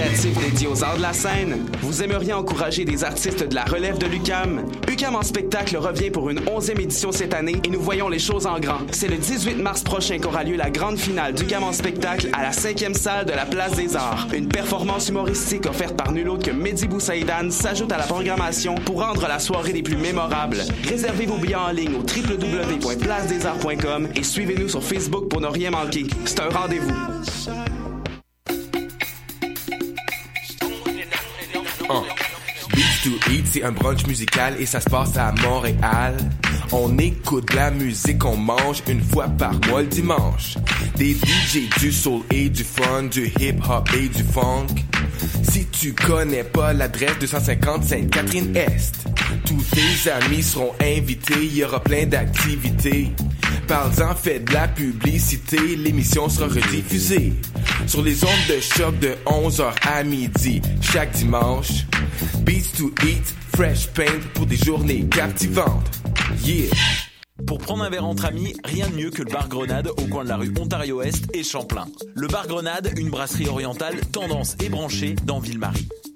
créatif dédié aux arts de la scène? Vous aimeriez encourager des artistes de la relève de l'UCAM? UCAM en spectacle revient pour une 11e édition cette année et nous voyons les choses en grand. C'est le 18 mars prochain qu'aura lieu la grande finale d'UCAM en spectacle à la cinquième salle de la Place des Arts. Une performance humoristique offerte par nul autre que Mehdi Boussaïdan s'ajoute à la programmation pour rendre la soirée des plus mémorables. Réservez vos billets en ligne au www.placedesarts.com et suivez-nous sur Facebook pour ne rien manquer. C'est un rendez-vous. Uh. Beats to Eat, c'est un brunch musical et ça se passe à Montréal. On écoute la musique, on mange une fois par mois le dimanche. Des DJ, du soul et du fun, du hip hop et du funk. Si tu connais pas l'adresse 250 Sainte-Catherine-Est, tous tes amis seront invités, il y aura plein d'activités. Parle-en, fais de la publicité, l'émission sera rediffusée sur les ondes de choc de 11h à midi chaque dimanche. Beats to Eat, Fresh Paint pour des journées captivantes. Yeah! Pour prendre un verre entre amis, rien de mieux que le bar Grenade au coin de la rue Ontario-Est et Champlain. Le bar Grenade, une brasserie orientale tendance et branchée dans Ville-Marie.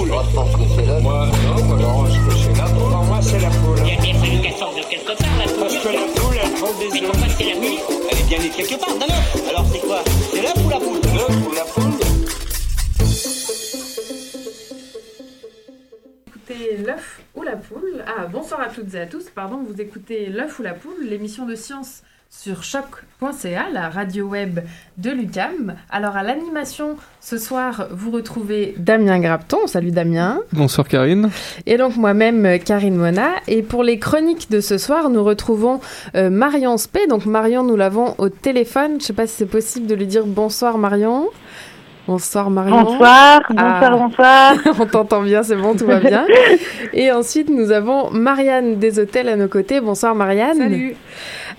Poule Moi, je pense que c'est l'œuf. Moi, non, moi, non, je pense que c'est la poule. Non, moi, c'est la poule. Il a bien fallu qu'elle sorte de quelque part, la poule. Parce que la poule, elle prend des Mais œufs. pourquoi c'est la nuit Elle est bien née quelque part, d'un œuf. Alors, c'est quoi C'est l'œuf ou la poule L'œuf ou la poule écoutez l'œuf ou la poule. Ah, bonsoir à toutes et à tous. Pardon, vous écoutez l'œuf ou la poule, l'émission de science sur choc.ca, la radio web de l'UCAM. Alors à l'animation, ce soir, vous retrouvez Damien Grapton. Salut Damien. Bonsoir Karine. Et donc moi-même, Karine Mona. Et pour les chroniques de ce soir, nous retrouvons euh, Marion Spey. Donc Marion, nous l'avons au téléphone. Je ne sais pas si c'est possible de lui dire bonsoir Marion. Bonsoir Marion. Bonsoir, bonsoir, Ah. bonsoir. On t'entend bien, c'est bon, tout va bien. Et ensuite, nous avons Marianne des Hôtels à nos côtés. Bonsoir Marianne. Salut.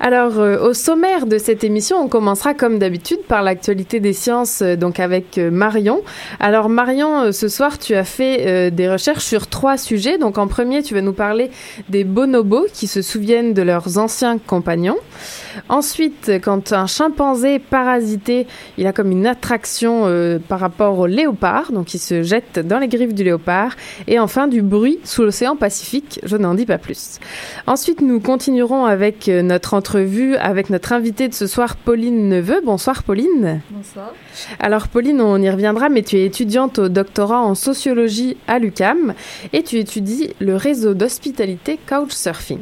Alors, euh, au sommaire de cette émission, on commencera comme d'habitude par l'actualité des sciences, euh, donc avec euh, Marion. Alors, Marion, ce soir, tu as fait des recherches sur trois sujets. Donc, en premier, tu vas nous parler des bonobos qui se souviennent de leurs anciens compagnons. Ensuite, quand un chimpanzé parasité, il a comme une attraction par rapport au léopard, donc il se jette dans les griffes du léopard. Et enfin, du bruit sous l'océan Pacifique, je n'en dis pas plus. Ensuite, nous continuerons avec notre entrevue avec notre invitée de ce soir, Pauline Neveu. Bonsoir Pauline. Bonsoir. Alors Pauline, on y reviendra, mais tu es étudiante au doctorat en sociologie à l'UCAM et tu étudies le réseau d'hospitalité Couchsurfing.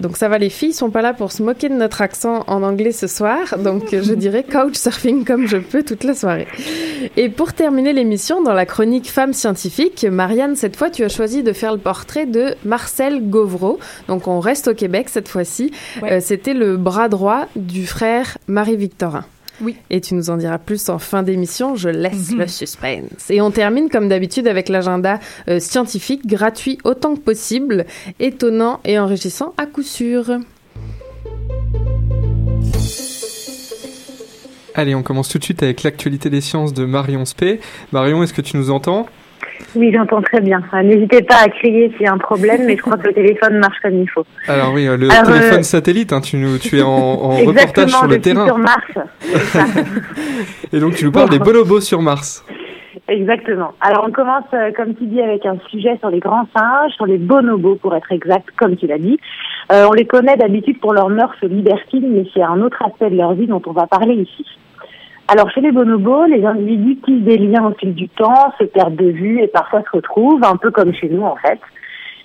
Donc ça va, les filles sont pas là pour se moquer de notre accent en anglais ce soir, donc euh, je dirais couchsurfing comme je peux toute la soirée. Et pour terminer l'émission, dans la chronique Femmes scientifiques, Marianne, cette fois tu as choisi de faire le portrait de Marcel Gauvreau. Donc on reste au Québec cette fois-ci. Ouais. Euh, C'était le bras droit du frère Marie-Victorin. Oui. Et tu nous en diras plus en fin d'émission, je laisse le suspense. Et on termine comme d'habitude avec l'agenda euh, scientifique, gratuit autant que possible, étonnant et enrichissant à coup sûr. Allez, on commence tout de suite avec l'actualité des sciences de Marion Spey. Marion, est-ce que tu nous entends? Oui, j'entends très bien. Ah, N'hésitez pas à crier s'il y a un problème, mais je crois que le téléphone marche comme il faut. Alors oui, euh, le Alors, téléphone euh, satellite, hein, tu, nous, tu es en, en reportage sur le terrain. sur Mars. Et donc tu nous parles des bonobos sur Mars. Exactement. Alors on commence, euh, comme tu dis, avec un sujet sur les grands singes, sur les bonobos pour être exact, comme tu l'as dit. Euh, on les connaît d'habitude pour leurs mœurs libertines, mais c'est un autre aspect de leur vie dont on va parler ici. Alors chez les bonobos, les individus tissent des liens au fil du temps, se perdent de vue et parfois se retrouvent, un peu comme chez nous en fait.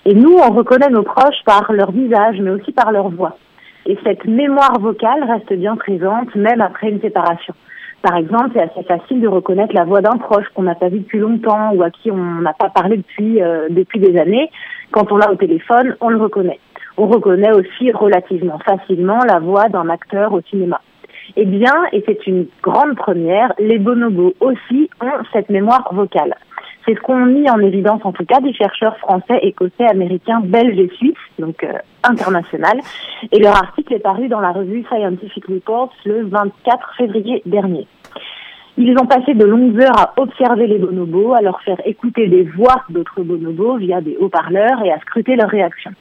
Et nous, on reconnaît nos proches par leur visage, mais aussi par leur voix. Et cette mémoire vocale reste bien présente, même après une séparation. Par exemple, c'est assez facile de reconnaître la voix d'un proche qu'on n'a pas vu depuis longtemps ou à qui on n'a pas parlé depuis, euh, depuis des années. Quand on l'a au téléphone, on le reconnaît. On reconnaît aussi relativement facilement la voix d'un acteur au cinéma. Eh bien, et c'est une grande première, les bonobos aussi ont cette mémoire vocale. C'est ce qu'ont mis en évidence en tout cas des chercheurs français, écossais, américains, belges et suisses, donc euh, international. Et leur article est paru dans la revue Scientific Reports le 24 février dernier. Ils ont passé de longues heures à observer les bonobos, à leur faire écouter des voix d'autres bonobos via des haut-parleurs et à scruter leurs réactions.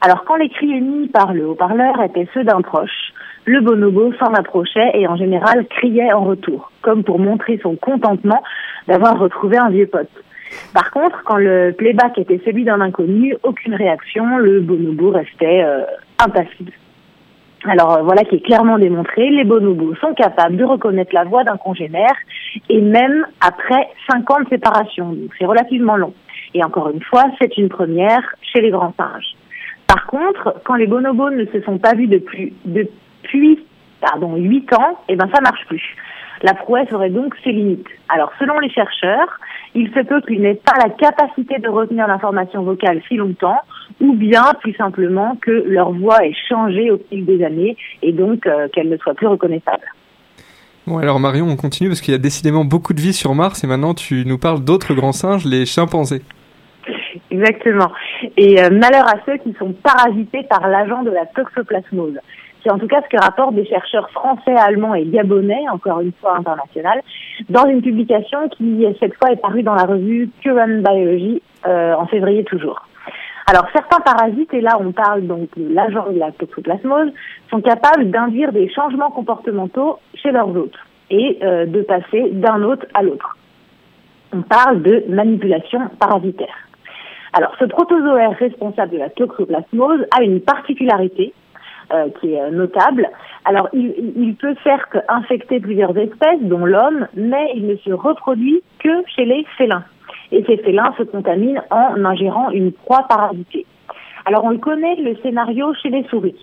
Alors quand les cris émis par le haut-parleur étaient ceux d'un proche, le bonobo s'en approchait et en général criait en retour, comme pour montrer son contentement d'avoir retrouvé un vieux pote. Par contre, quand le playback était celui d'un inconnu, aucune réaction, le bonobo restait euh, impassible. Alors euh, voilà qui est clairement démontré, les bonobos sont capables de reconnaître la voix d'un congénère et même après 5 ans de séparation, donc c'est relativement long. Et encore une fois, c'est une première chez les grands singes. Par contre, quand les bonobos ne se sont pas vus depuis, depuis pardon, 8 ans, eh ben ça marche plus. La prouesse aurait donc ses limites. Alors, selon les chercheurs, il se peut qu'ils n'aient pas la capacité de retenir l'information vocale si longtemps, ou bien plus simplement que leur voix ait changé au fil des années et donc euh, qu'elle ne soit plus reconnaissable. Bon, alors Marion, on continue parce qu'il y a décidément beaucoup de vie sur Mars et maintenant tu nous parles d'autres grands singes, les chimpanzés. Exactement. Et euh, malheur à ceux qui sont parasités par l'agent de la toxoplasmose. C'est en tout cas ce que rapportent des chercheurs français, allemands et gabonais, encore une fois internationale, dans une publication qui, cette fois, est parue dans la revue Current Biology euh, en février toujours. Alors, certains parasites, et là on parle donc de l'agent de la toxoplasmose, sont capables d'induire des changements comportementaux chez leurs hôtes et euh, de passer d'un hôte à l'autre. On parle de manipulation parasitaire. Alors, ce protozoaire responsable de la toxoplasmose a une particularité euh, qui est notable. Alors, il, peut faire qu'infecter plusieurs espèces, dont l'homme, mais il ne se reproduit que chez les félins. Et ces félins se contaminent en ingérant une proie parasitée. Alors, on connaît, le scénario chez les souris.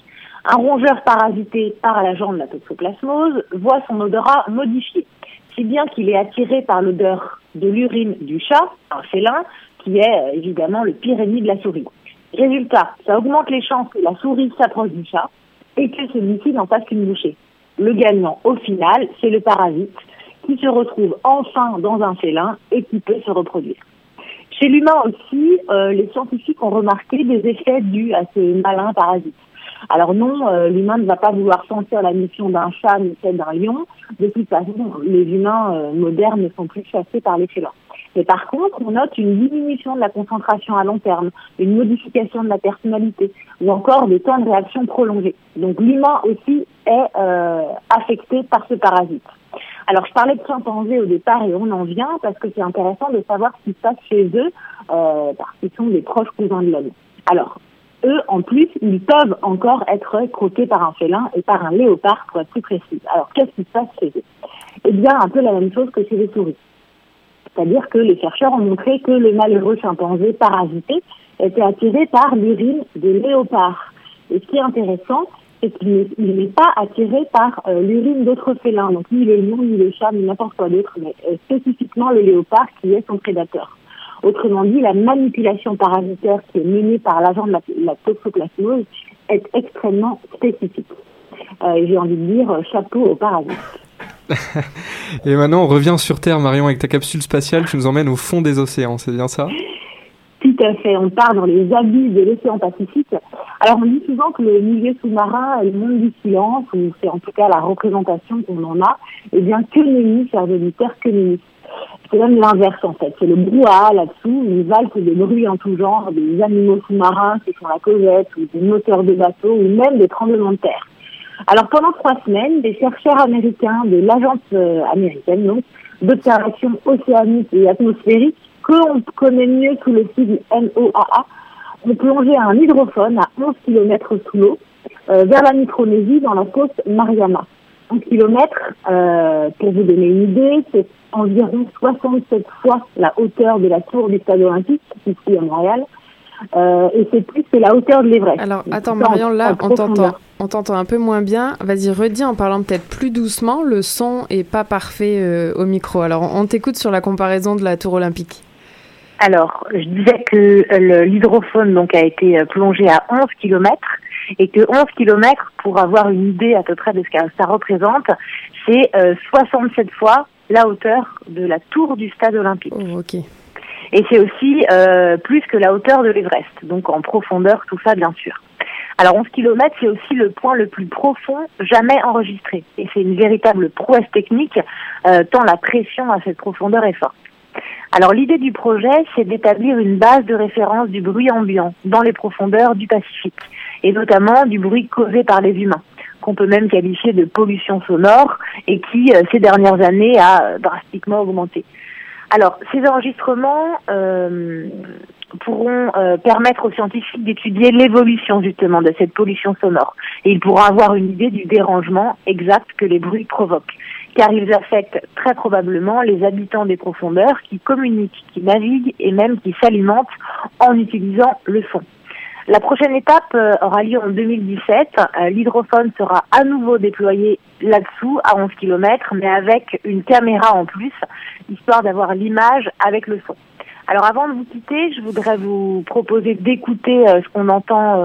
Un rongeur parasité par l'agent de la toxoplasmose voit son odorat modifié, si bien qu'il est attiré par l'odeur de l'urine du chat, un félin, qui est euh, évidemment le pire ennemi de la souris. Résultat, ça augmente les chances que la souris s'approche du chat et que celui-ci n'en fasse qu'une bouchée. Le gagnant, au final, c'est le parasite qui se retrouve enfin dans un félin et qui peut se reproduire. Chez l'humain aussi, euh, les scientifiques ont remarqué des effets dus à ces malins parasites. Alors non, euh, l'humain ne va pas vouloir sentir la mission d'un chat ni celle d'un lion. De toute façon, les humains modernes ne sont plus chassés par les félins. Mais par contre, on note une diminution de la concentration à long terme, une modification de la personnalité ou encore des temps de réaction prolongés. Donc l'humain aussi est euh, affecté par ce parasite. Alors je parlais de chimpanzés au départ et on en vient parce que c'est intéressant de savoir ce qui se passe chez eux euh, parce qu'ils sont des proches cousins de l'homme. Alors eux, en plus, ils peuvent encore être croqués par un félin et par un léopard pour être plus précis. Alors qu'est-ce qui se passe chez eux? Eh bien un peu la même chose que chez les souris. C'est-à-dire que les chercheurs ont montré que le malheureux chimpanzé parasité était attiré par l'urine de léopard. Et ce qui est intéressant, c'est qu'il n'est pas attiré par euh, l'urine d'autres félins, donc ni le lion, ni le chat, ni n'importe quoi d'autre, mais euh, spécifiquement le léopard qui est son prédateur. Autrement dit, la manipulation parasitaire qui est menée par l'agent de la, la toxoplasmose est extrêmement spécifique. Euh, J'ai envie de dire chapeau aux parasites. Et maintenant, on revient sur Terre, Marion, avec ta capsule spatiale. Tu nous emmènes au fond des océans, c'est bien ça? Tout à fait. On part dans les abysses de l'océan Pacifique. Alors, on dit souvent que le milieu sous-marin est le monde du silence, ou c'est en tout cas la représentation qu'on en a. Eh bien, que nenni, chers auditeurs, que nenni. C'est même l'inverse, en fait. C'est le brouhaha là-dessous, une valse de bruits en tout genre, des animaux sous-marins qui font la causette, ou des moteurs de bateaux, ou même des tremblements de terre. Alors pendant trois semaines, des chercheurs américains de l'agence euh, américaine donc d'observation océanique et atmosphérique, que l'on connaît mieux sous le sigle NOAA, ont plongé un hydrophone à 11 km sous l'eau euh, vers la Micronésie dans la côte Mariana. 11 km, euh, pour vous donner une idée, c'est environ 67 fois la hauteur de la tour du stade olympique, ici à Montréal. Euh, et c'est plus que la hauteur de l'Everest. Alors, attends, Marion, là, on t'entend, on t'entend un peu moins bien. Vas-y, redis en parlant peut-être plus doucement. Le son est pas parfait euh, au micro. Alors, on t'écoute sur la comparaison de la tour olympique. Alors, je disais que euh, l'hydrophone donc a été plongé à 11 km et que 11 km, pour avoir une idée à peu près de ce que ça représente, c'est 67 fois la hauteur de la tour du stade olympique. Oh, ok. Et c'est aussi euh, plus que la hauteur de l'Everest, donc en profondeur, tout ça bien sûr. Alors 11 km, c'est aussi le point le plus profond jamais enregistré. Et c'est une véritable prouesse technique, euh, tant la pression à cette profondeur est forte. Alors l'idée du projet, c'est d'établir une base de référence du bruit ambiant dans les profondeurs du Pacifique, et notamment du bruit causé par les humains qu'on peut même qualifier de pollution sonore et qui, euh, ces dernières années, a drastiquement augmenté. Alors, ces enregistrements euh, pourront euh, permettre aux scientifiques d'étudier l'évolution justement de cette pollution sonore. Et ils pourront avoir une idée du dérangement exact que les bruits provoquent. Car ils affectent très probablement les habitants des profondeurs qui communiquent, qui naviguent et même qui s'alimentent en utilisant le son. La prochaine étape euh, aura lieu en 2017. Euh, l'hydrophone sera à nouveau déployé là-dessous, à 11 km, mais avec une caméra en plus, histoire d'avoir l'image avec le son. Alors avant de vous quitter, je voudrais vous proposer d'écouter euh, ce qu'on entend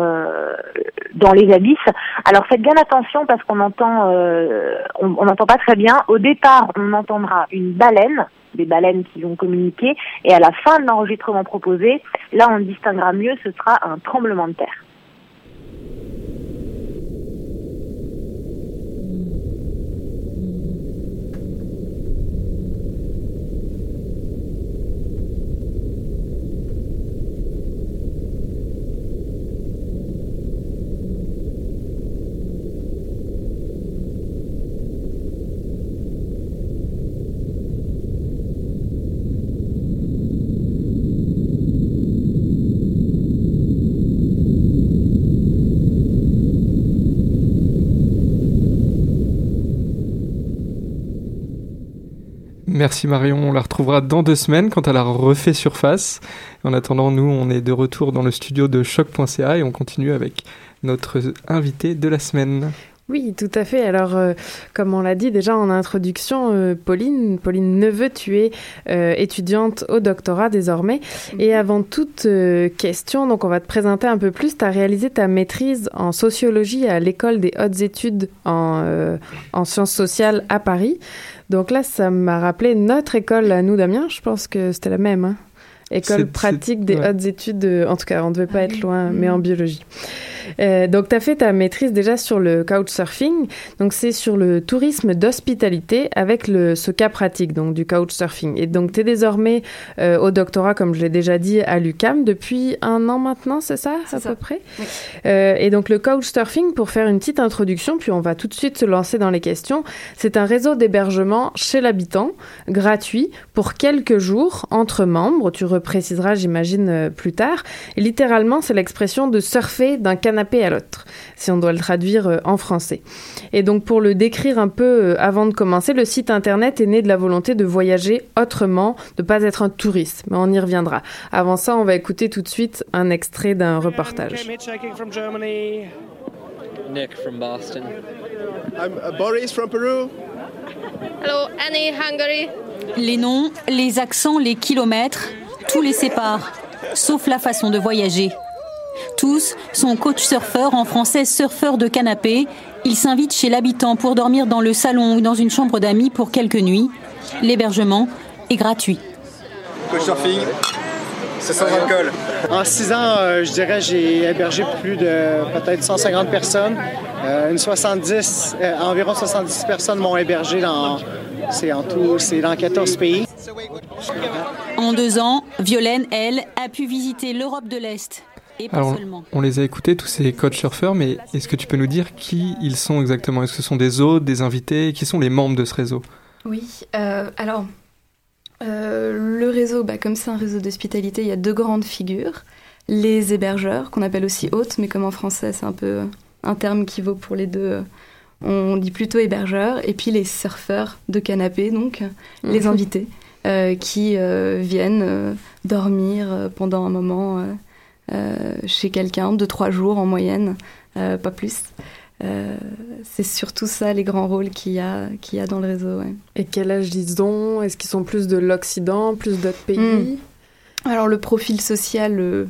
dans les abysses. Alors faites bien attention parce qu'on entend, on n'entend pas très bien. Au départ, on entendra une baleine des baleines qui vont communiquer. Et à la fin de l'enregistrement proposé, là on distinguera mieux, ce sera un tremblement de terre. Merci Marion, on la retrouvera dans deux semaines quand elle a refait surface. En attendant, nous, on est de retour dans le studio de choc.ca et on continue avec notre invité de la semaine. Oui, tout à fait. Alors, euh, comme on l'a dit déjà en introduction, euh, Pauline, Pauline Neveu, tu es euh, étudiante au doctorat désormais. Mhm. Et avant toute question, donc on va te présenter un peu plus. Tu as réalisé ta maîtrise en sociologie à l'école des hautes études en, en sciences sociales à Paris. Donc là, ça m'a rappelé notre école à nous, Damien. Je pense que c'était la même. Hein. École pratique des hautes études. En tout cas, on ne devait pas être loin, mais en biologie. Euh, donc, tu as fait ta maîtrise déjà sur le couchsurfing. Donc, c'est sur le tourisme d'hospitalité avec le, ce cas pratique donc, du couchsurfing. Et donc, tu es désormais euh, au doctorat, comme je l'ai déjà dit, à l'UCAM depuis un an maintenant, c'est ça, à peu près euh, Et donc, le couchsurfing, pour faire une petite introduction, puis on va tout de suite se lancer dans les questions, c'est un réseau d'hébergement chez l'habitant, gratuit, pour quelques jours, entre membres. Tu repréciseras, j'imagine, plus tard. Et littéralement, c'est l'expression de surfer d'un canapé à l'autre, si on doit le traduire euh, en français. Et donc pour le décrire un peu euh, avant de commencer, le site internet est né de la volonté de voyager autrement, de ne pas être un touriste, mais on y reviendra. Avant ça, on va écouter tout de suite un extrait d'un reportage. Nick from Boston. I'm uh, Boris from Peru. Hello, Annie, Hungary. Les noms, les accents, les kilomètres, tout les sépare, sauf la façon de voyager. Tous sont coach surfeurs, en français surfeurs de canapé. Ils s'invitent chez l'habitant pour dormir dans le salon ou dans une chambre d'amis pour quelques nuits. L'hébergement est gratuit. Coach surfing, c'est sans alcool. En six ans, euh, je dirais, j'ai hébergé plus de peut-être 150 personnes. Euh, une 70, euh, environ 70 personnes m'ont hébergé dans, c'est en tout, c'est dans 14 pays. En deux ans, Violaine, elle, a pu visiter l'Europe de l'Est. Alors, on les a écoutés, tous ces coach surfeurs, mais est-ce que tu peux nous dire qui ils sont exactement? Est-ce que ce sont des hôtes, des invités? Qui sont les membres de ce réseau? Oui, euh, alors, euh, le réseau, bah, comme c'est un réseau d'hospitalité, il y a deux grandes figures. Les hébergeurs, qu'on appelle aussi hôtes, mais comme en français, c'est un peu un terme qui vaut pour les deux. On dit plutôt hébergeurs. Et puis les surfeurs de canapé, donc les mhm. invités, euh, qui viennent dormir pendant un moment euh, chez quelqu'un, deux, trois jours en moyenne, euh, pas plus. Euh, c'est surtout ça les grands rôles qu'il y a, qu'il y a dans le réseau. Et quel âge ils ont? Est-ce qu'ils sont plus de l'Occident, plus d'autres pays? Hmm. Alors le profil social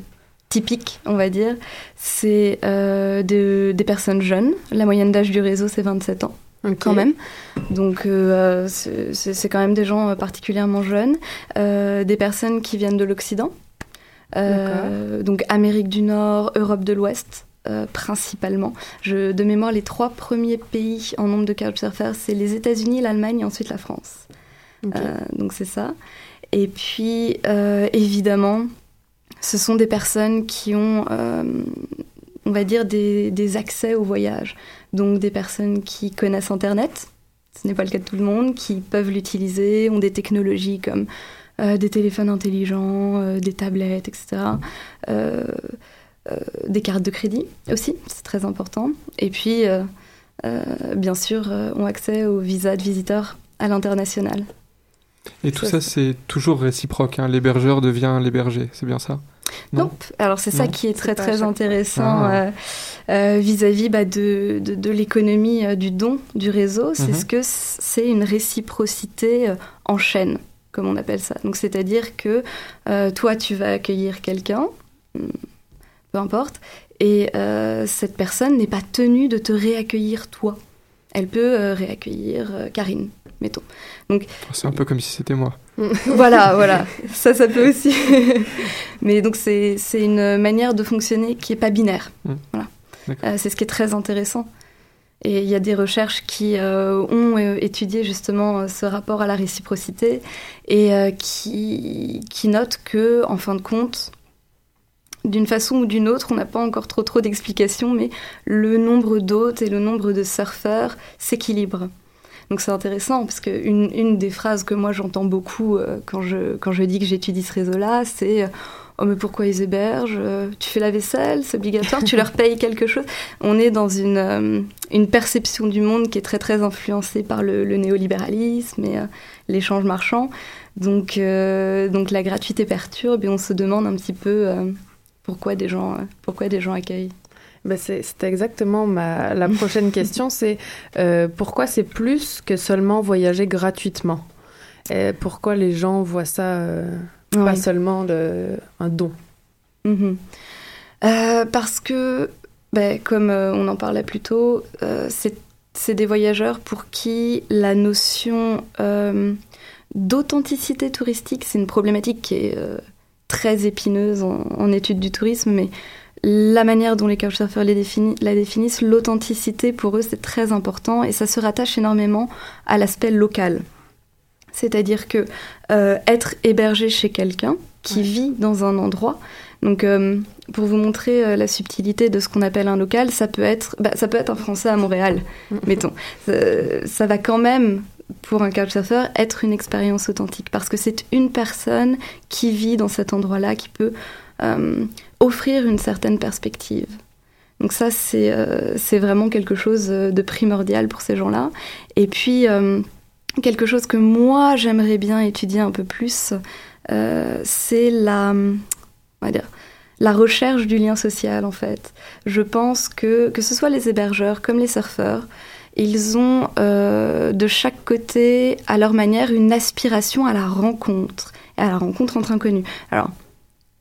typique, on va dire, c'est de, des personnes jeunes. La moyenne d'âge du réseau, c'est 27 ans. quand même. Donc c'est quand même des gens particulièrement jeunes, des personnes qui viennent de l'Occident, donc Amérique du Nord, Europe de l'Ouest. principalement. Je, de mémoire, les trois premiers pays en nombre de couchsurfers, c'est les États-Unis, l'Allemagne et ensuite la France. donc c'est ça. Et puis, évidemment, ce sont des personnes qui ont, on va dire, des, des, accès au voyage. Donc des personnes qui connaissent Internet, ce n'est pas le cas de tout le monde, qui peuvent l'utiliser, ont des technologies comme euh, des téléphones intelligents, euh, des tablettes, etc. Euh, des cartes de crédit aussi, c'est très important. Et puis, bien sûr, ont accès au visa de visiteur à l'international. Et tout ça, c'est toujours réciproque. Hein. L'hébergeur devient l'hébergé, c'est bien ça? Non. Alors c'est ça qui est très très intéressant ah. vis-à-vis bah, de, de, l'économie du don du réseau, c'est mhm. ce que c'est une réciprocité en chaîne comme on appelle ça. Donc c'est-à-dire que euh, toi, tu vas accueillir quelqu'un, hmm, peu importe, et euh, cette personne n'est pas tenue de te réaccueillir toi. Elle peut euh, réaccueillir Karine, mettons. Donc c'est un peu comme si c'était moi. voilà, voilà, ça, ça peut aussi. Mais donc c'est une manière de fonctionner qui est pas binaire. Hmm. Voilà. c'est ce qui est très intéressant. Et il y a des recherches qui euh, ont euh, étudié justement euh, ce rapport à la réciprocité et qui, qui notent que, en fin de compte, d'une façon ou d'une autre, on n'a pas encore trop trop d'explications, mais le nombre d'hôtes et le nombre de surfeurs s'équilibrent. Donc c'est intéressant parce qu'une une des phrases que moi j'entends beaucoup quand, je, quand je dis que j'étudie ce réseau-là, c'est Oh, mais pourquoi ils hébergent euh, Tu fais la vaisselle, c'est obligatoire, tu leur payes quelque chose? On est dans une, euh, une perception du monde qui est très très influencée par le, néolibéralisme et euh, l'échange marchand. Donc, donc la gratuité perturbe et on se demande un petit peu pourquoi, des gens, pourquoi des gens accueillent. Ben c'est exactement ma, la prochaine question, c'est pourquoi c'est plus que seulement voyager gratuitement? Et Pourquoi les gens voient ça pas seulement un don? Mhm. Euh, parce que, ben, comme euh, on en parlait plus tôt, euh, c'est des voyageurs pour qui la notion d'authenticité touristique, c'est une problématique qui est très épineuse en, en, études du tourisme, mais la manière dont les couchsurfers la définissent, l'authenticité pour eux c'est très important et ça se rattache énormément à l'aspect local. C'est-à-dire que euh, être hébergé chez quelqu'un qui vit dans un endroit. Donc, euh, pour vous montrer euh, la subtilité de ce qu'on appelle un local, ça peut être, bah, ça peut être un Français à Montréal, mm. mettons. Ça, va quand même, pour un couchsurfer, être une expérience authentique parce que c'est une personne qui vit dans cet endroit-là qui peut offrir une certaine perspective. Donc ça, c'est c'est vraiment quelque chose de primordial pour ces gens-là. Et puis quelque chose que moi j'aimerais bien étudier un peu plus, euh, c'est la, la recherche du lien social en fait. Je pense que que ce soit les hébergeurs comme les surfeurs, ils ont euh, de chaque côté, à leur manière, une aspiration à la rencontre, à la rencontre entre inconnus. Alors,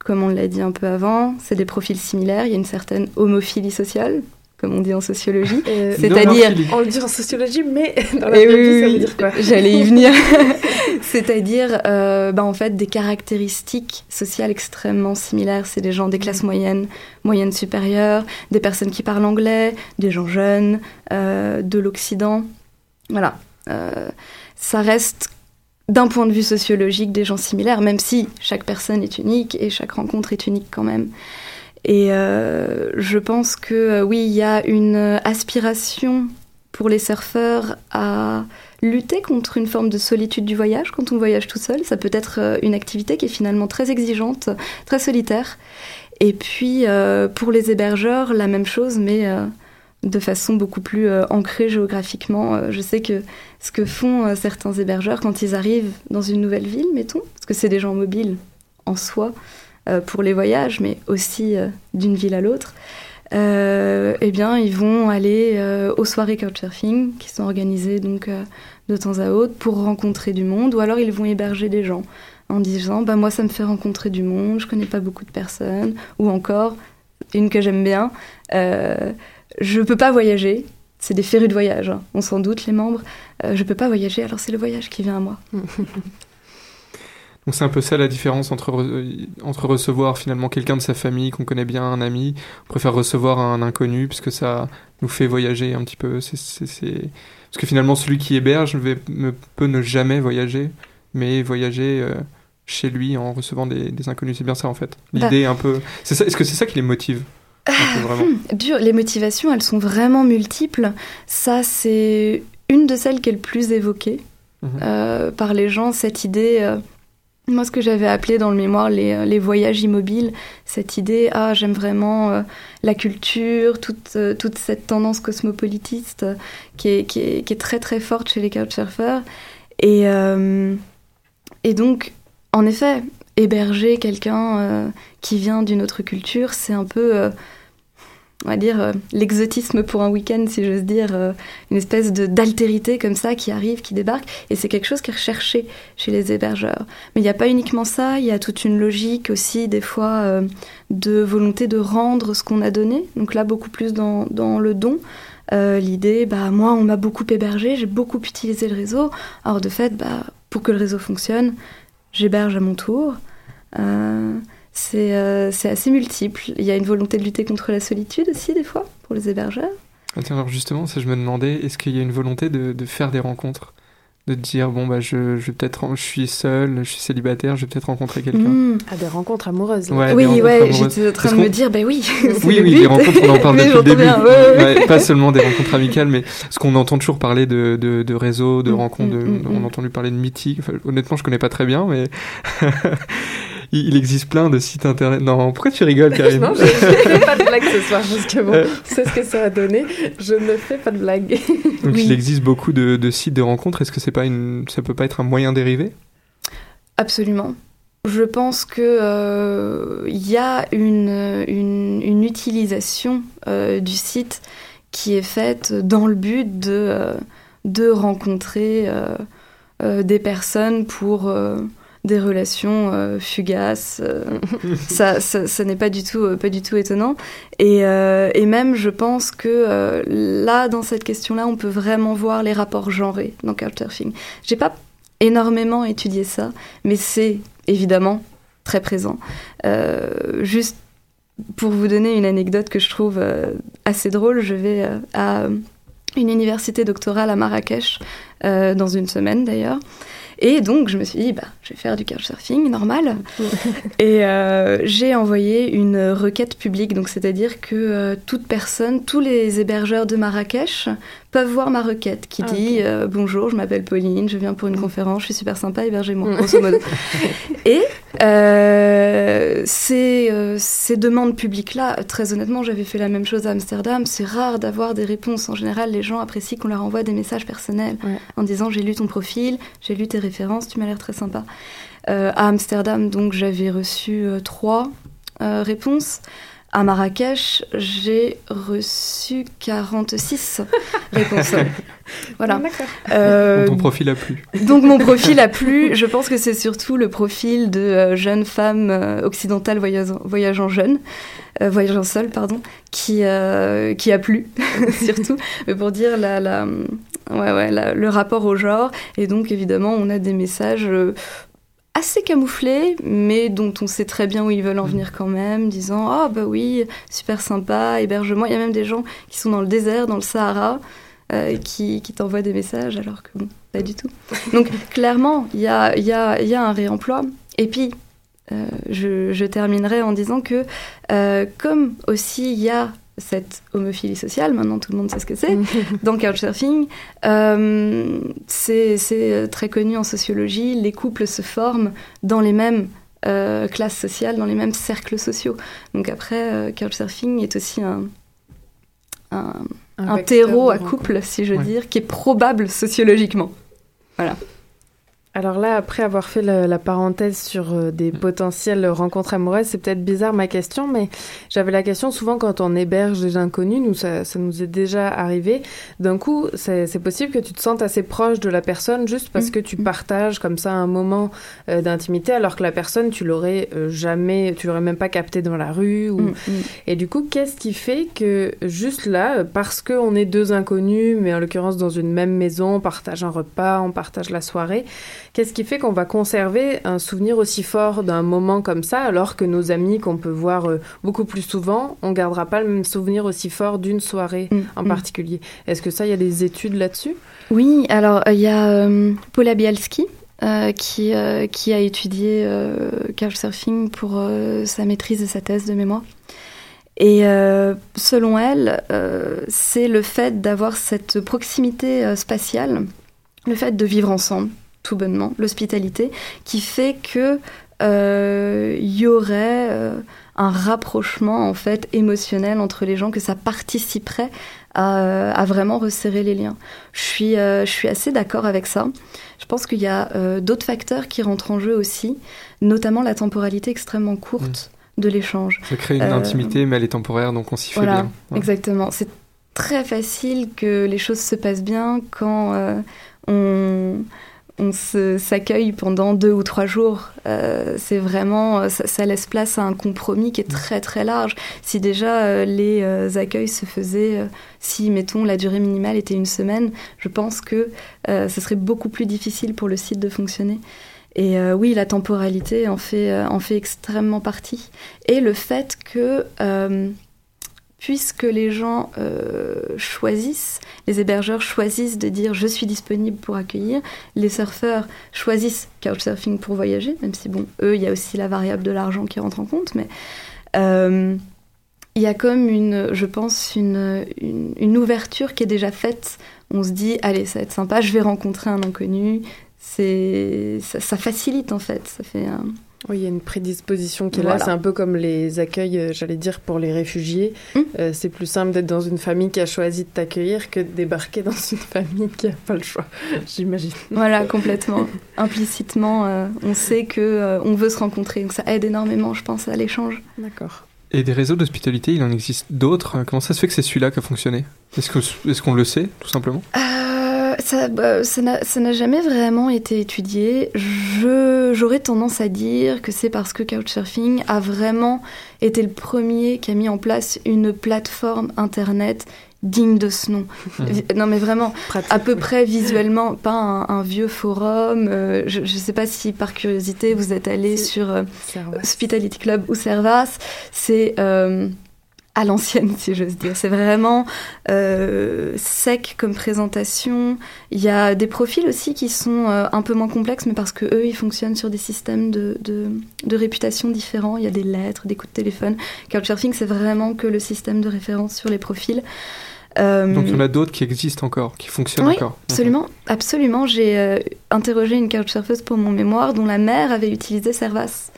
comme on l'a dit un peu avant, c'est des profils similaires, il y a une certaine homophilie sociale, comme on dit en sociologie. Euh, C'est-à-dire. On le dit en sociologie, mais dans la vie, oui, ça veut dire quoi? J'allais y venir. C'est-à-dire, euh, bah, en fait, des caractéristiques sociales extrêmement similaires. C'est des gens des classes moyennes, moyennes supérieures, des personnes qui parlent anglais, des gens jeunes, euh, de l'Occident. Voilà. ça reste d'un point de vue sociologique des gens similaires, même si chaque personne est unique et chaque rencontre est unique quand même. Et euh, je pense que euh, oui, il y a une aspiration pour les surfeurs à lutter contre une forme de solitude du voyage quand on voyage tout seul. Ça peut être euh, une activité qui est finalement très exigeante, très solitaire. Et puis pour les hébergeurs, la même chose, mais de façon beaucoup plus ancrée géographiquement. je sais que ce que font certains hébergeurs quand ils arrivent dans une nouvelle ville, mettons, parce que c'est des gens mobiles en soi, euh, pour les voyages, mais aussi euh, d'une ville à l'autre, euh, eh bien, ils vont aller aux soirées couchsurfing qui sont organisées donc de temps à autre pour rencontrer du monde, ou alors ils vont héberger des gens. en disant bah moi ça me fait rencontrer du monde, je connais pas beaucoup de personnes, ou encore une que j'aime bien, euh, je peux pas voyager. C'est des férus de voyage, hein. on s'en doute les membres. Euh, je peux pas voyager, alors c'est le voyage qui vient à moi. Donc c'est un peu ça la différence entre, re- entre recevoir finalement quelqu'un de sa famille qu'on connaît bien, un ami, on préfère recevoir un inconnu puisque ça nous fait voyager un petit peu. Parce que finalement celui qui héberge ne peut ne jamais voyager, mais voyager euh, chez lui en recevant des, des inconnus. C'est bien ça en fait. L'idée un peu... Est-ce que c'est ça qui les motive? Vraiment Dur. Les motivations, elles sont vraiment multiples. Ça, c'est une de celles qui est le plus évoquée euh, par les gens, cette idée. euh, moi, ce que j'avais appelé dans le mémoire les, euh, les voyages immobiles, cette idée, ah, j'aime vraiment euh, la culture, toute, toute cette tendance cosmopolitiste qui, est, qui, est, qui est très très forte chez les couchsurfers. Et, et donc, en effet, héberger quelqu'un qui vient d'une autre culture, c'est un peu, on va dire, euh, l'exotisme pour un week-end, si j'ose dire, euh, une espèce de d'altérité comme ça qui arrive, qui débarque, et c'est quelque chose qui est recherché chez les hébergeurs. Mais il n'y a pas uniquement ça, il y a toute une logique aussi, des fois, euh, de volonté de rendre ce qu'on a donné, donc là, beaucoup plus dans, dans le don. L'idée, bah, moi, on m'a beaucoup hébergé, j'ai beaucoup utilisé le réseau, alors de fait, bah, pour que le réseau fonctionne, j'héberge à mon tour. C'est euh, c'est assez multiple. Il y a une volonté de lutter contre la solitude aussi, des fois, pour les hébergeurs. Ah, tiens, alors justement, ça je me demandais, est-ce qu'il y a une volonté de, de faire des rencontres? De dire, bon, bah, je, je vais peut-être, ren- je suis seul, je suis célibataire, je vais peut-être rencontrer quelqu'un? Mm. À des rencontres amoureuses. Ouais, oui, ouais, j'étais en train de me dire, ben oui. c'est Oui, le oui, but. les rencontres, on en parle depuis le début. bien, ouais, pas seulement des rencontres amicales, mais ce qu'on entend toujours parler de, de, de réseaux, de Mm, rencontres, de- mm, mm, on a entendu parler de mythiques. Enfin, honnêtement, je connais pas très bien, mais il il existe plein de sites internet. Non, pourquoi tu rigoles, Karine Non, je ne fais pas de blague ce soir, parce que bon, Euh. c'est ce que ça a donné. Je ne fais pas de blague. Donc il existe beaucoup de, de sites de rencontres. Est-ce que c'est pas une, ça peut pas être un moyen dérivé? Absolument. Je pense que euh, il y a une, une, une utilisation euh, du site qui est faite dans le but de, euh, de rencontrer euh, euh, des personnes pour euh, des relations euh, fugaces. euh, ça, ça, ça n'est pas du tout, euh, pas du tout étonnant. Et, et même, je pense que là, dans cette question-là, on peut vraiment voir les rapports genrés dans Couchsurfing. J'ai pas énormément étudié ça, mais c'est évidemment très présent. Juste pour vous donner une anecdote que je trouve assez drôle, je vais à une université doctorale à Marrakech dans une semaine d'ailleurs. Et donc, je me suis dit, bah, je vais faire du couchsurfing, normal. et euh, j'ai envoyé une requête publique, donc c'est-à-dire que euh, toute personne, tous les hébergeurs de Marrakech peuvent voir ma requête qui Ah, dit euh, Bonjour, je m'appelle Pauline, je viens pour une conférence, je suis super sympa, hébergez-moi, grosso modo. et euh, ces, euh, ces demandes publiques-là, très honnêtement, j'avais fait la même chose à Amsterdam. C'est rare d'avoir des réponses. En général, les gens apprécient qu'on leur envoie des messages personnels en disant J'ai lu ton profil, j'ai lu tes références, tu m'as l'air très sympa. À Amsterdam, donc, j'avais reçu trois réponses. À Marrakech, j'ai reçu 46 réponses. Voilà. Euh, Ton profil a plu. donc mon profil a plu. Je pense que c'est surtout le profil de euh, jeune femme euh, occidentale voyageant, voyageant jeune, euh, voyageant seule, pardon, qui, euh, qui a plu, surtout. Mais pour dire la, la, ouais, ouais, la- le rapport au genre. Et donc évidemment, on a des messages euh, assez camouflés, mais dont on sait très bien où ils veulent en venir quand même, disant Ah bah oui, super sympa, hébergement. Il y a même des gens qui sont dans le désert, dans le Sahara, euh, qui, qui t'envoient des messages, alors que bon, pas du tout. Donc clairement, il y a, y, a, y a un réemploi. Et puis, euh, je, je terminerai en disant que euh, comme aussi il y a cette homophilie sociale, maintenant tout le monde sait ce que c'est, dans Couchsurfing, euh, c'est très connu en sociologie, les couples se forment dans les mêmes euh, classes sociales, dans les mêmes cercles sociaux. Donc après, euh, Couchsurfing est aussi un, un, Un un vecteur terreau à couple, si je veux Ouais. dire, qui est probable sociologiquement. Voilà. Alors là, après avoir fait la, la parenthèse sur euh, des potentielles rencontres amoureuses, c'est peut-être bizarre ma question, mais j'avais la question souvent quand on héberge des inconnus, nous ça, ça nous est déjà arrivé. D'un coup, c'est possible que tu te sentes assez proche de la personne juste parce que tu partages comme ça un moment euh, d'intimité, alors que la personne tu l'aurais euh, jamais, tu l'aurais même pas capté dans la rue. Ou... Mm, mm. Et du coup, qu'est-ce qui fait que juste là, parce qu'on est deux inconnus, mais en l'occurrence dans une même maison, on partage un repas, on partage la soirée, qu'est-ce qui fait qu'on va conserver un souvenir aussi fort d'un moment comme ça, alors que nos amis qu'on peut voir euh, beaucoup plus souvent, on gardera pas le même souvenir aussi fort d'une soirée en mm. particulier? Est-ce que ça, il y a des études là-dessus? Oui, alors euh, il y a euh, Paula Bialski euh, qui, euh, qui a étudié euh, Couchsurfing pour sa maîtrise et sa thèse de mémoire. Et selon elle, c'est le fait d'avoir cette proximité spatiale, le fait de vivre ensemble, tout bonnement, l'hospitalité, qui fait que euh, il y aurait euh, un rapprochement en fait émotionnel entre les gens, que ça participerait à, à vraiment resserrer les liens. Je suis, euh, je suis assez d'accord avec ça. Je pense qu'il y a euh, d'autres facteurs qui rentrent en jeu aussi, notamment la temporalité extrêmement courte de l'échange. Ça crée une Euh, intimité, mais elle est temporaire, donc on s'y fait voilà, bien. Ouais. exactement. C'est très facile que les choses se passent bien quand euh, on, on s'accueille pendant deux ou trois jours. Euh, c'est vraiment, ça, ça laisse place à un compromis qui est très très large. Si déjà euh, les euh, accueils se faisaient, euh, si mettons la durée minimale était une semaine, je pense que euh, ce serait beaucoup plus difficile pour le site de fonctionner. Et euh, oui, la temporalité en fait, euh, en fait extrêmement partie. Et le fait que, euh, puisque les gens euh, choisissent, les hébergeurs choisissent de dire je suis disponible pour accueillir, les surfeurs choisissent Couchsurfing pour voyager, même si, bon, eux, il y a aussi la variable de l'argent qui rentre en compte, mais euh, il y a comme une, je pense, une, une, ouverture qui est déjà faite. On se dit, allez, ça va être sympa, je vais rencontrer un inconnu. C'est, ça, ça facilite en fait. Ça fait. Oui, il y a une prédisposition qui est Voilà. là. C'est un peu comme les accueils, euh, j'allais dire, pour les réfugiés. Mmh. Euh, c'est plus simple d'être dans une famille qui a choisi de t'accueillir que de débarquer dans une famille qui n'a pas le choix, j'imagine. Voilà, complètement. Implicitement, euh, on sait que euh, on veut se rencontrer, donc ça aide énormément, je pense, à l'échange. D'accord. Et des réseaux d'hospitalité, il en existe d'autres. Comment ça se fait que c'est celui-là qui a fonctionné? Est-ce qu'on le sait, tout simplement? Euh, ça bah, ça n'a ça n'a jamais vraiment été étudié. Je J'aurais tendance à dire que c'est parce que Couchsurfing a vraiment été le premier qui a mis en place une plateforme internet digne de ce nom. Vi- Non mais vraiment, à peu près visuellement, pas un, un vieux forum. euh, je ne sais pas si par curiosité vous êtes allé sur euh, Hospitality Club ou Servas. C'est euh, à l'ancienne, si j'ose dire. C'est vraiment euh, sec comme présentation. Il y a des profils aussi qui sont euh, un peu moins complexes, mais parce que eux, ils fonctionnent sur des systèmes de, de, de réputation différents. Il y a des lettres, des coups de téléphone. Couchsurfing, c'est vraiment que le système de référence sur les profils. Euh, Donc il y en a d'autres qui existent encore, qui fonctionnent oui, encore. absolument, absolument. J'ai interrogé une couchsurfeuse pour mon mémoire dont la mère avait utilisé Servas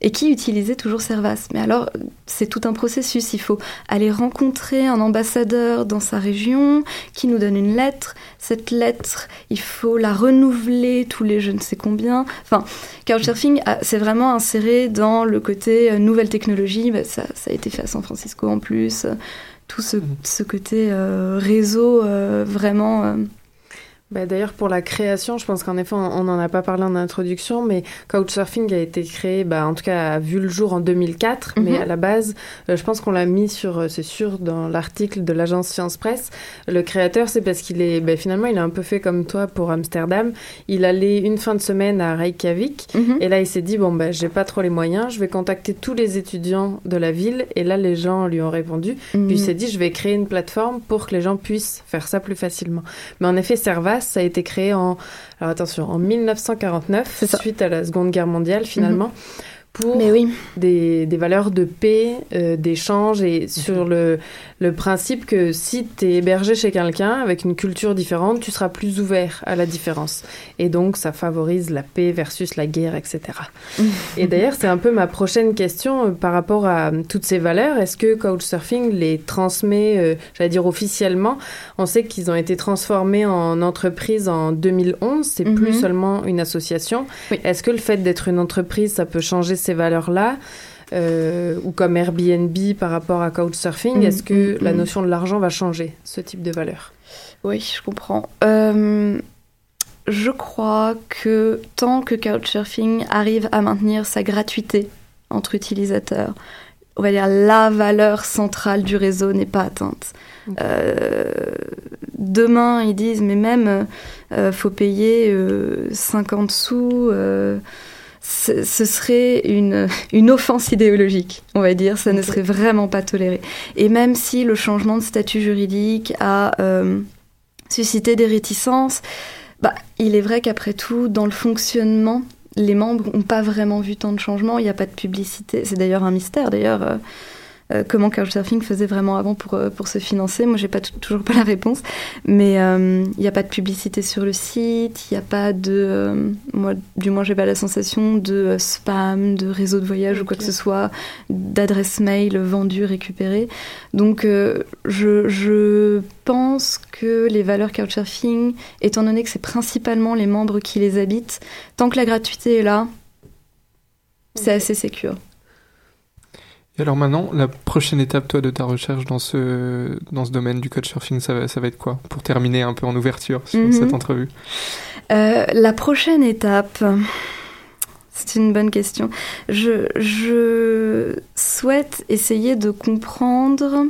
et qui utilisait toujours Servas. Mais alors, c'est tout un processus. Il faut aller rencontrer un ambassadeur dans sa région qui nous donne une lettre. Cette lettre, il faut la renouveler tous les je ne sais combien. Enfin, Couchsurfing, c'est vraiment inséré dans le côté euh, nouvelle technologie. Bah, ça, ça a été fait à San Francisco en plus. Tout ce, ce côté euh, réseau euh, vraiment... euh, Bah, D'ailleurs, pour la création, je pense qu'en effet, on n'en a pas parlé en introduction, mais Couchsurfing a été créé, bah, en tout cas, a vu le jour en 2004, mais Mhm. à la base, euh, je pense qu'on l'a mis sur, euh, c'est sûr, dans l'article de l'agence Science Presse. Le créateur, c'est parce qu'il est, bah, finalement, il a un peu fait comme toi pour Amsterdam. Il allait une fin de semaine à Reykjavik, Mhm. et là, il s'est dit, bon, bah, j'ai pas trop les moyens, je vais contacter tous les étudiants de la ville, et là, les gens lui ont répondu. Mhm. Puis il s'est dit, je vais créer une plateforme pour que les gens puissent faire ça plus facilement. Mais en effet, Servas, ça a été créé en, alors attention, en 1949, suite à la Seconde Guerre mondiale finalement, pour des, des, valeurs de paix, euh, d'échange et sur le, le principe que si tu es hébergé chez quelqu'un avec une culture différente, tu seras plus ouvert à la différence. Et donc, ça favorise la paix versus la guerre, etc. et d'ailleurs, c'est un peu ma prochaine question euh, par rapport à toutes ces valeurs. Est-ce que Couchsurfing les transmet, euh, j'allais dire officiellement? On sait qu'ils ont été transformés en entreprise en 2011. C'est plus mhm. seulement une association. Est-ce que le fait d'être une entreprise, ça peut changer ces valeurs-là euh, ou comme Airbnb par rapport à Couchsurfing, mm, est-ce que mm, la mm. notion de l'argent va changer ce type de valeur? Oui, je comprends. Euh, je crois que tant que Couchsurfing arrive à maintenir sa gratuité entre utilisateurs, on va dire la valeur centrale du réseau n'est pas atteinte. Euh, demain, ils disent, mais même, faut payer 50 sous ce, serait une, une offense idéologique, on va dire. Ça ne serait vraiment pas toléré. Et même si le changement de statut juridique a euh, suscité des réticences, bah, il est vrai qu'après tout, dans le fonctionnement, les membres n'ont pas vraiment vu tant de changements. Il n'y a pas de publicité. C'est d'ailleurs un mystère. D'ailleurs, euh, euh, comment Couchsurfing faisait vraiment avant pour, euh, pour se financer. Moi, j'ai pas toujours pas la réponse, mais euh, il n'y a pas de publicité sur le site, il n'y a pas de, moi, du moins, j'ai pas la sensation de spam, de réseau de voyage ou quoi que ce soit, d'adresse mail vendue, récupérée. Donc, je, je pense que les valeurs Couchsurfing, étant donné que c'est principalement les membres qui les habitent, tant que la gratuité est là, c'est assez sécure alors maintenant, la prochaine étape, toi, de ta recherche dans ce, dans ce domaine du couchsurfing, ça va, ça va être quoi Pour terminer un peu en ouverture sur mhm. cette entrevue? Euh, la prochaine étape, c'est une bonne question. Je, je souhaite essayer de comprendre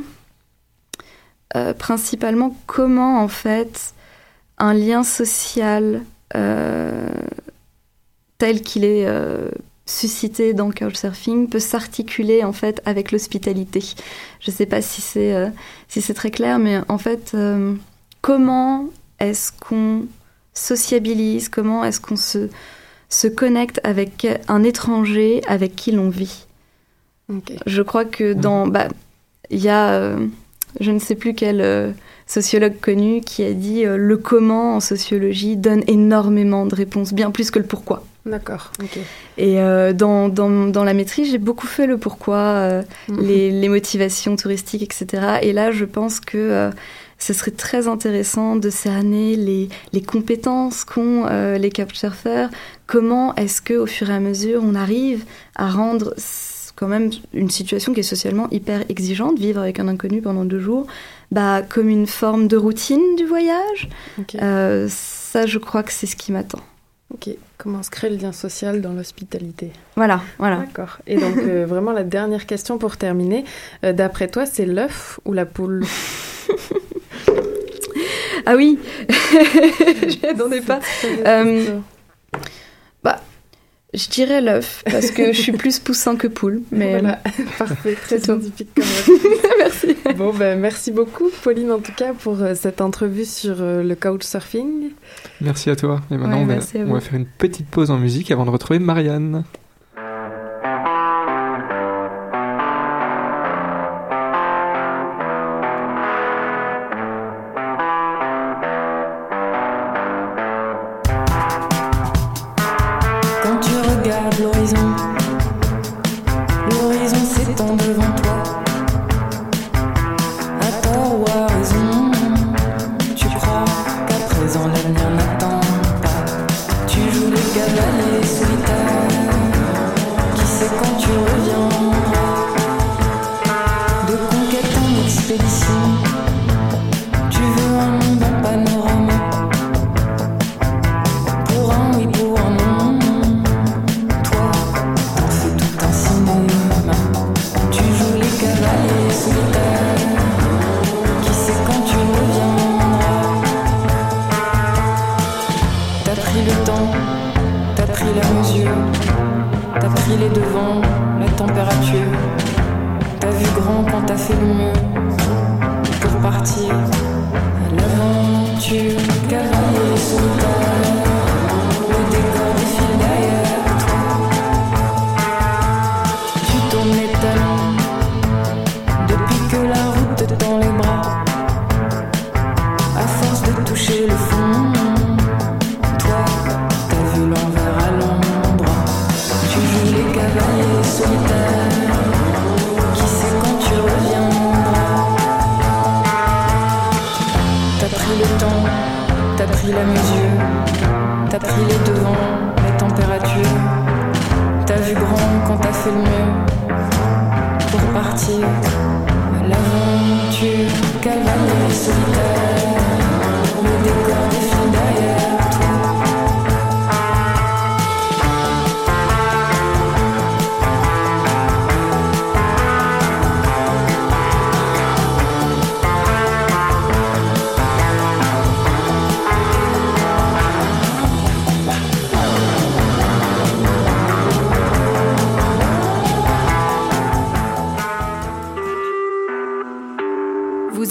euh, principalement comment, en fait, un lien social euh, tel qu'il est suscité dans Couchsurfing peut s'articuler en fait avec l'hospitalité. Je ne sais pas si c'est euh, si c'est très clair, mais en fait, euh, comment est-ce qu'on sociabilise, comment est-ce qu'on se se connecte avec un étranger avec qui l'on vit? Je crois que dans bah il y a euh, je ne sais plus quel sociologue connu qui a dit le comment en sociologie donne énormément de réponses, bien plus que le pourquoi. D'accord. Et euh, dans, dans, dans, la maîtrise, j'ai beaucoup fait le pourquoi, euh, mhm. les, les, motivations touristiques, etc. Et là, je pense que euh, ce serait très intéressant de cerner les, les compétences qu'ont les couchsurfers. Comment est-ce que, au fur et à mesure, on arrive à rendre quand même une situation qui est socialement hyper exigeante, vivre avec un inconnu pendant deux jours, bah, comme une forme de routine du voyage. ça, je crois que c'est ce qui m'attend. Ok, comment se crée le lien social dans l'hospitalité Voilà, voilà. D'accord. Et donc, euh, vraiment, la dernière question pour terminer. Euh, d'après toi, c'est l'œuf ou la poule Ah oui Je n'attendais pas. Euh, bah, je dirais l'œuf, parce que je suis plus poussin que poule. Mais voilà, parfait, très scientifique quand même. merci. Bon, ben, merci beaucoup, Pauline, en tout cas, pour euh, cette entrevue sur euh, le couchsurfing. Merci à toi. Et maintenant, on, va, on va faire une petite pause en musique avant de retrouver Marianne.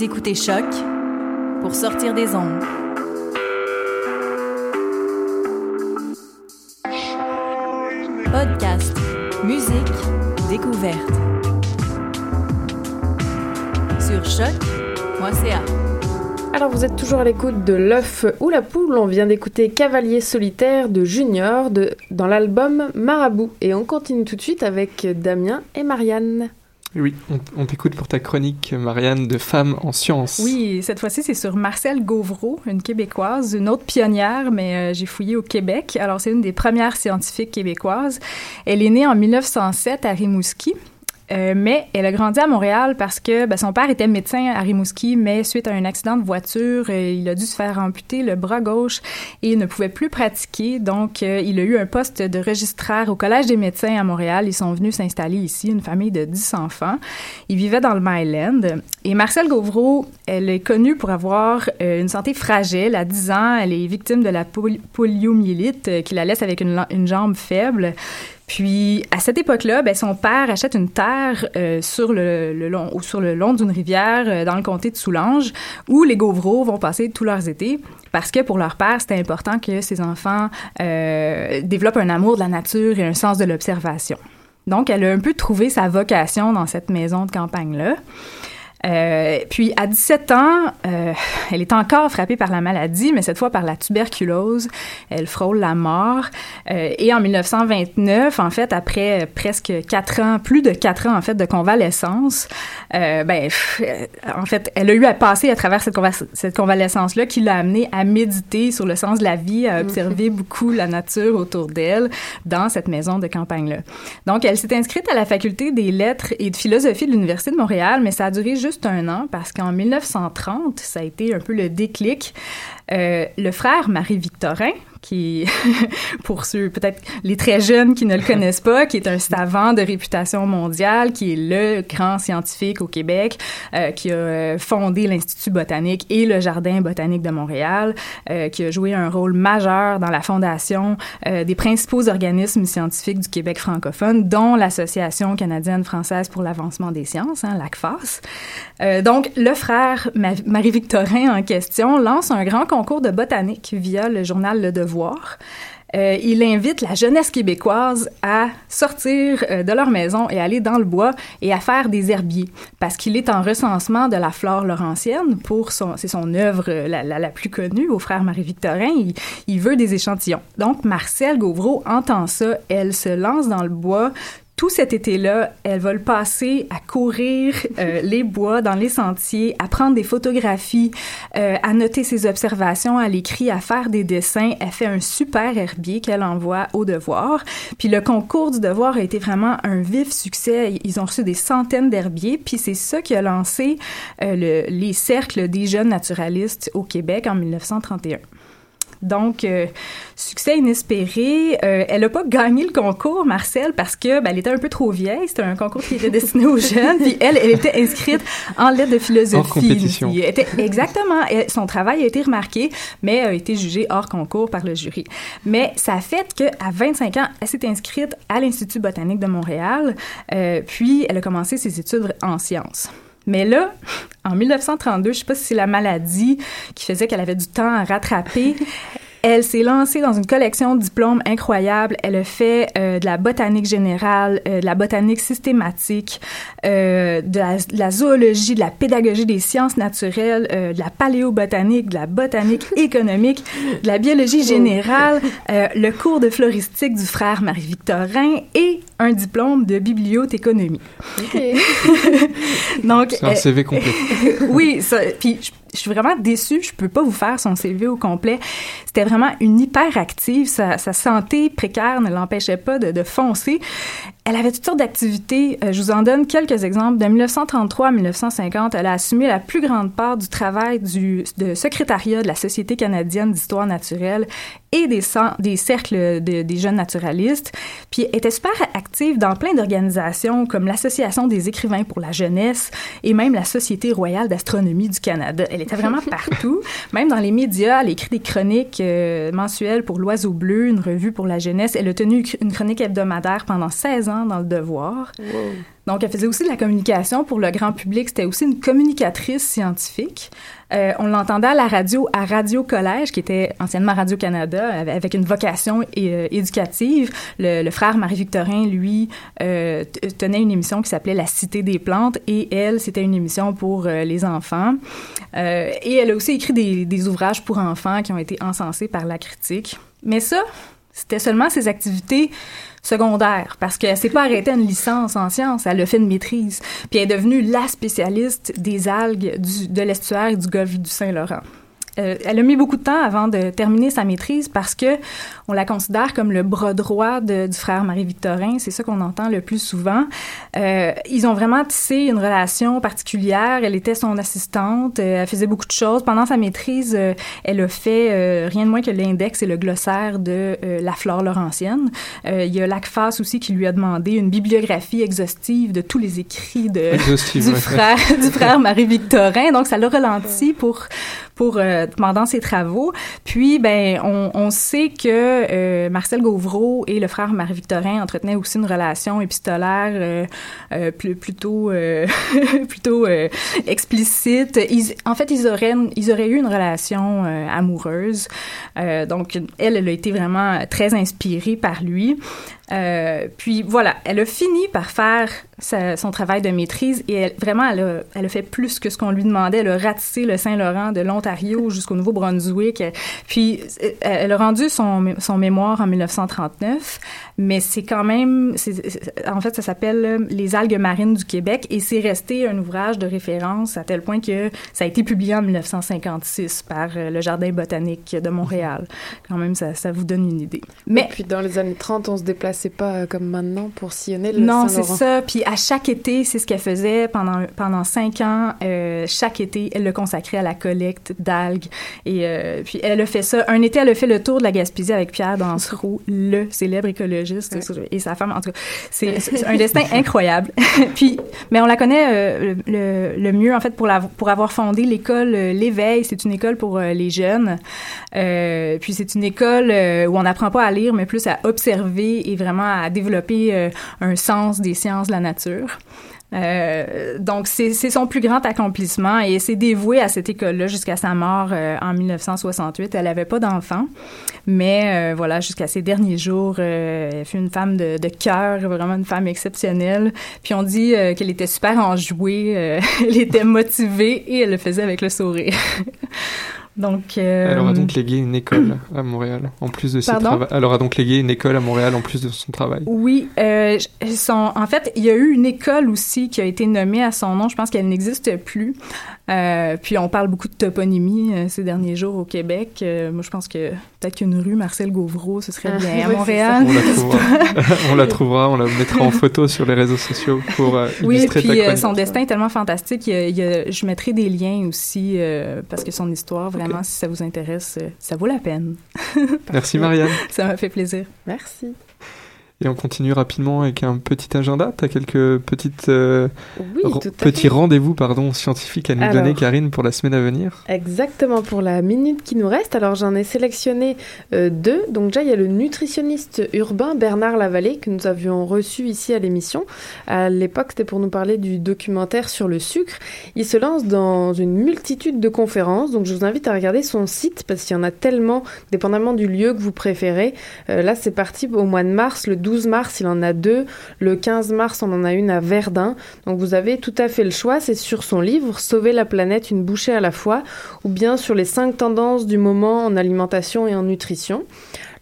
Écoutez Choc pour sortir des ondes. Podcast, musique, découverte. Sur choc.ca. Alors vous êtes toujours à l'écoute de l'œuf ou la poule. On vient d'écouter Cavalier solitaire de Junior de, dans l'album Marabout. Et on continue tout de suite avec Damien et Marianne. Oui, on, t'écoute pour ta chronique, Marianne, de femmes en sciences. Oui, cette fois-ci, c'est sur Marcel Gauvreau, une Québécoise, une autre pionnière, mais euh, j'ai fouillé au Québec. Alors, c'est une des premières scientifiques québécoises. Elle est née en 1907 à Rimouski. Euh, mais elle a grandi à Montréal parce que ben, son père était médecin à Rimouski, mais suite à un accident de voiture, euh, il a dû se faire amputer le bras gauche et il ne pouvait plus pratiquer. Donc, euh, il a eu un poste de registraire au Collège des médecins à Montréal. Ils sont venus s'installer ici, une famille de 10 enfants. Ils vivaient dans le Myland. Et Marcel Gauvreau, elle est connue pour avoir une santé fragile. À 10 ans, elle est victime de la poliomyélite qui la laisse avec une, une jambe faible. Puis, à cette époque-là, ben, son père achète une terre euh, sur, le, long, ou sur le long d'une rivière euh, dans le comté de Soulanges où les Gauvreaux vont passer tous leurs étés parce que pour leur père, c'était important que ses enfants euh, développent un amour de la nature et un sens de l'observation. Donc, elle a un peu trouvé sa vocation dans cette maison de campagne-là. Euh, puis à 17 ans, euh, elle est encore frappée par la maladie, mais cette fois par la tuberculose. Elle frôle la mort. Euh, et en 1929, en fait, après presque quatre ans, plus de quatre ans en fait de convalescence, euh, ben, en fait, elle a eu à passer à travers cette, conva cette convalescence-là qui l'a amenée à méditer sur le sens de la vie, à observer beaucoup la nature autour d'elle dans cette maison de campagne-là. Donc, elle s'est inscrite à la faculté des lettres et de philosophie de l'Université de Montréal, mais ça a duré juste un an parce qu'en 1930, ça a été un peu le déclic. Euh, le frère Marie-Victorin, qui, pour ceux peut-être les très jeunes qui ne le connaissent pas, qui est un savant de réputation mondiale, qui est le grand scientifique au Québec, euh, qui a fondé l'Institut botanique et le Jardin botanique de Montréal, euh, qui a joué un rôle majeur dans la fondation euh, des principaux organismes scientifiques du Québec francophone, dont l'Association canadienne-française pour l'avancement des sciences, hein, l'ACFAS. Euh, donc, le frère Marie-Victorin en question lance un grand concours de botanique via le journal Le Devoir. Euh, il invite la jeunesse québécoise à sortir euh, de leur maison et aller dans le bois et à faire des herbiers parce qu'il est en recensement de la flore laurentienne pour c'est son œuvre euh, la, la, plus connue au frère Marie-Victorin. Il, il veut des échantillons. Donc Marcel Gauvreau entend ça. Elle se lance dans le bois tout cet été-là, elle va le passer à courir euh, les bois dans les sentiers, à prendre des photographies, euh, à noter ses observations, à l'écrit, à faire des dessins. Elle fait un super herbier qu'elle envoie au devoir. Puis le concours du devoir a été vraiment un vif succès. Ils ont reçu des centaines d'herbiers. Puis c'est ça qui a lancé euh, le, les cercles des jeunes naturalistes au Québec en 1931. Donc, euh, succès inespéré. Euh, elle n'a pas gagné le concours, Marcel, parce que ben, elle était un peu trop vieille. C'était un concours qui était destiné aux jeunes. Puis elle, elle était inscrite en lettres de philosophie. Hors compétition. Était, exactement. son travail a été remarqué, mais a été jugé hors concours par le jury. Mais ça a fait qu'à 25 ans, elle s'est inscrite à l'Institut botanique de Montréal. Euh, puis, elle a commencé ses études en sciences. Mais là, en 1932, je sais pas si c'est la maladie qui faisait qu'elle avait du temps à rattraper. Elle s'est lancée dans une collection de diplômes incroyable. Elle a fait euh, de la botanique générale, euh, de la botanique systématique, euh, de, la, de, la, zoologie, de la pédagogie des sciences naturelles, de la paléobotanique, de la botanique économique, de la biologie générale, euh, le cours de floristique du frère Marie-Victorin et un diplôme de bibliothéconomie. Donc, C'est un euh, CV complet. oui, ça, puis je, je suis vraiment déçue, je peux pas vous faire son CV au complet. C'était vraiment une hyperactive, sa, sa santé précaire ne l'empêchait pas de, de foncer. Elle avait toutes sortes d'activités. Euh, je vous en donne quelques exemples. De 1933 à 1950, elle a assumé la plus grande part du travail du de secrétariat de la Société canadienne d'histoire naturelle et des, cercles de- des jeunes naturalistes. Puis elle était super active dans plein d'organisations comme l'Association des écrivains pour la jeunesse et même la Société royale d'astronomie du Canada. Elle était vraiment partout, même dans les médias. Elle écrit des chroniques euh, mensuelles pour l'Oiseau bleu, une revue pour la jeunesse. Elle a tenu une chronique hebdomadaire pendant 16 ans dans le Devoir. Donc, elle faisait aussi de la communication pour le grand public. C'était aussi une communicatrice scientifique. Euh, on l'entendait à la radio, à Radio Collège, qui était anciennement Radio-Canada, avec une vocation euh, éducative. Le, frère Marie-Victorin, lui, euh, t- tenait une émission qui s'appelait La Cité des plantes, et elle, c'était une émission pour euh, les enfants. Euh, et elle a aussi écrit des, des ouvrages pour enfants qui ont été encensés par la critique. Mais ça, c'était seulement ses activités secondaires, parce qu'elle s'est pas arrêtée à une licence en sciences, elle a fait une maîtrise. Puis elle est devenue la spécialiste des algues du- de l'estuaire et du golfe du Saint-Laurent. Euh, elle a mis beaucoup de temps avant de terminer sa maîtrise parce que on la considère comme le bras droit de- du frère Marie-Victorin. C'est ça qu'on entend le plus souvent. Euh, ils ont vraiment tissé une relation particulière. Elle était son assistante. euh, elle faisait beaucoup de choses. Pendant sa maîtrise, euh, elle a fait rien de moins que l'index et le glossaire de la flore laurentienne. Il y a l'ACFAS aussi qui lui a demandé une bibliographie exhaustive de tous les écrits de, frère du frère Marie-Victorin. Donc, ça l'a ralenti pour, euh, pendant ses travaux. Puis, ben, on, sait que euh, Marcel Gauvreau et le frère Marie-Victorin entretenaient aussi une relation épistolaire euh, plutôt, plutôt explicite. Ils, en fait, ils auraient, ils auraient eu une relation amoureuse. Donc, elle, elle a été vraiment très inspirée par lui. Euh, puis voilà, elle a fini par faire sa- son travail de maîtrise et elle, vraiment, elle a, elle a fait plus que ce qu'on lui demandait. Elle a ratissé le Saint-Laurent de l'Ontario jusqu'au Nouveau-Brunswick. Puis euh, elle a rendu son, son mémoire en 1939, mais c'est quand même, en fait, ça s'appelle euh, Les algues marines du Québec et c'est resté un ouvrage de référence à tel point que ça a été publié en 1956 par euh, le Jardin botanique de Montréal. Quand même, ça, ça vous donne une idée. Mais puis dans les années 30, on se déplaçait pas euh, comme maintenant pour sillonner le Non, c'est ça. Puis à chaque été, c'est ce qu'elle faisait pendant, pendant cinq ans. Euh, chaque été, elle le consacrait à la collecte d'algues. Et euh, puis elle a fait ça. Un été, elle a fait le tour de la Gaspésie avec Pierre Dansereau, le célèbre écologiste, et sa femme. En tout cas, c'est un destin incroyable. puis, mais on la connaît euh, le, le mieux, en fait, pour, la, pour avoir fondé l'école euh, L'Éveil. C'est une école pour euh, les jeunes. Euh, puis c'est une école où on n'apprend pas à lire, mais plus à observer et vraiment à développer un sens des sciences de la nature. Euh, donc, c'est son plus grand accomplissement et s'est dévouée à cette école-là jusqu'à sa mort euh, en 1968. Elle n'avait pas d'enfant, mais euh, voilà, jusqu'à ses derniers jours, euh, elle fut une femme de, de cœur, vraiment une femme exceptionnelle. Puis on dit euh, qu'elle était super enjouée, elle était motivée et elle le faisait avec le sourire. donc, euh, Elle aura donc légué une école à Montréal, en plus de ses travaux. Elle aura donc légué une école à Montréal, en plus de son travail. Oui, euh, son, en fait, il y a eu une école aussi qui a été nommée à son nom. Je pense qu'elle n'existe plus. Euh, puis on parle beaucoup de toponymie euh, ces derniers jours au Québec. Euh, moi, je pense que peut-être qu'une rue Marcel Gauvreau, ce serait bien oui, à Montréal. On la trouvera. on la trouvera, on la mettra en photo sur les réseaux sociaux pour euh, Oui, illustrer ta puis euh, son destin est tellement fantastique. Il y a- il y a- je mettrai des liens aussi euh, parce que son histoire, vraiment, si ça vous intéresse, ça vaut la peine. Merci Marianne. ça m'a fait plaisir. Merci. Et on continue rapidement avec un petit agenda. Tu as quelques petites, euh, Oui, petits rendez-vous pardon, scientifiques à nous Alors. donner, Karine, pour la semaine à venir. Exactement, pour la minute qui nous reste. Alors j'en ai sélectionné euh, deux. Donc déjà, il y a le nutritionniste urbain Bernard Lavallée que nous avions reçu ici à l'émission. À l'époque, c'était pour nous parler du documentaire sur le sucre. Il se lance dans une multitude de conférences. Donc je vous invite à regarder son site parce qu'il y en a tellement, dépendamment du lieu que vous préférez. Euh, là, c'est parti au mois de mars. Le 12 mars, il en a deux. Le 15 mars, on en a une à Verdun. Donc vous avez tout à fait le choix. C'est sur son livre Sauver la planète, une bouchée à la fois ou bien sur les cinq tendances du moment en alimentation et en nutrition.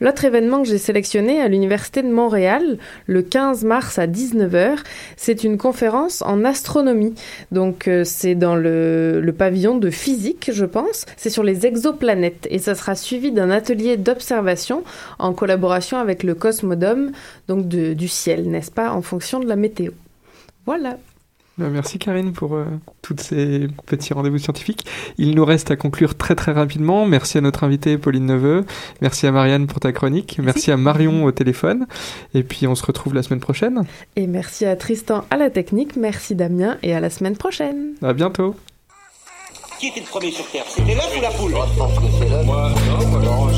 L'autre événement que j'ai sélectionné à l'Université de Montréal, le 15 mars à 19h, c'est une conférence en astronomie. Donc euh, c'est dans le, pavillon de physique, je pense. C'est sur les exoplanètes et ça sera suivi d'un atelier d'observation en collaboration avec le Cosmodome, donc du ciel, n'est-ce pas, en fonction de la météo. Voilà. Ben, Merci Karine pour euh, tous ces petits rendez-vous scientifiques. Il nous reste à conclure très très rapidement. Merci à notre invitée Pauline Neveu. Merci à Marianne pour ta chronique. Merci, à Marion au téléphone. Et puis on se retrouve la semaine prochaine. Et merci à Tristan à la technique, merci Damien et à la semaine prochaine. À bientôt. Qui était le premier sur Terre? C'était l'œuf ou la poule? Moi, je pense que c'est l'œuf. Moi, non,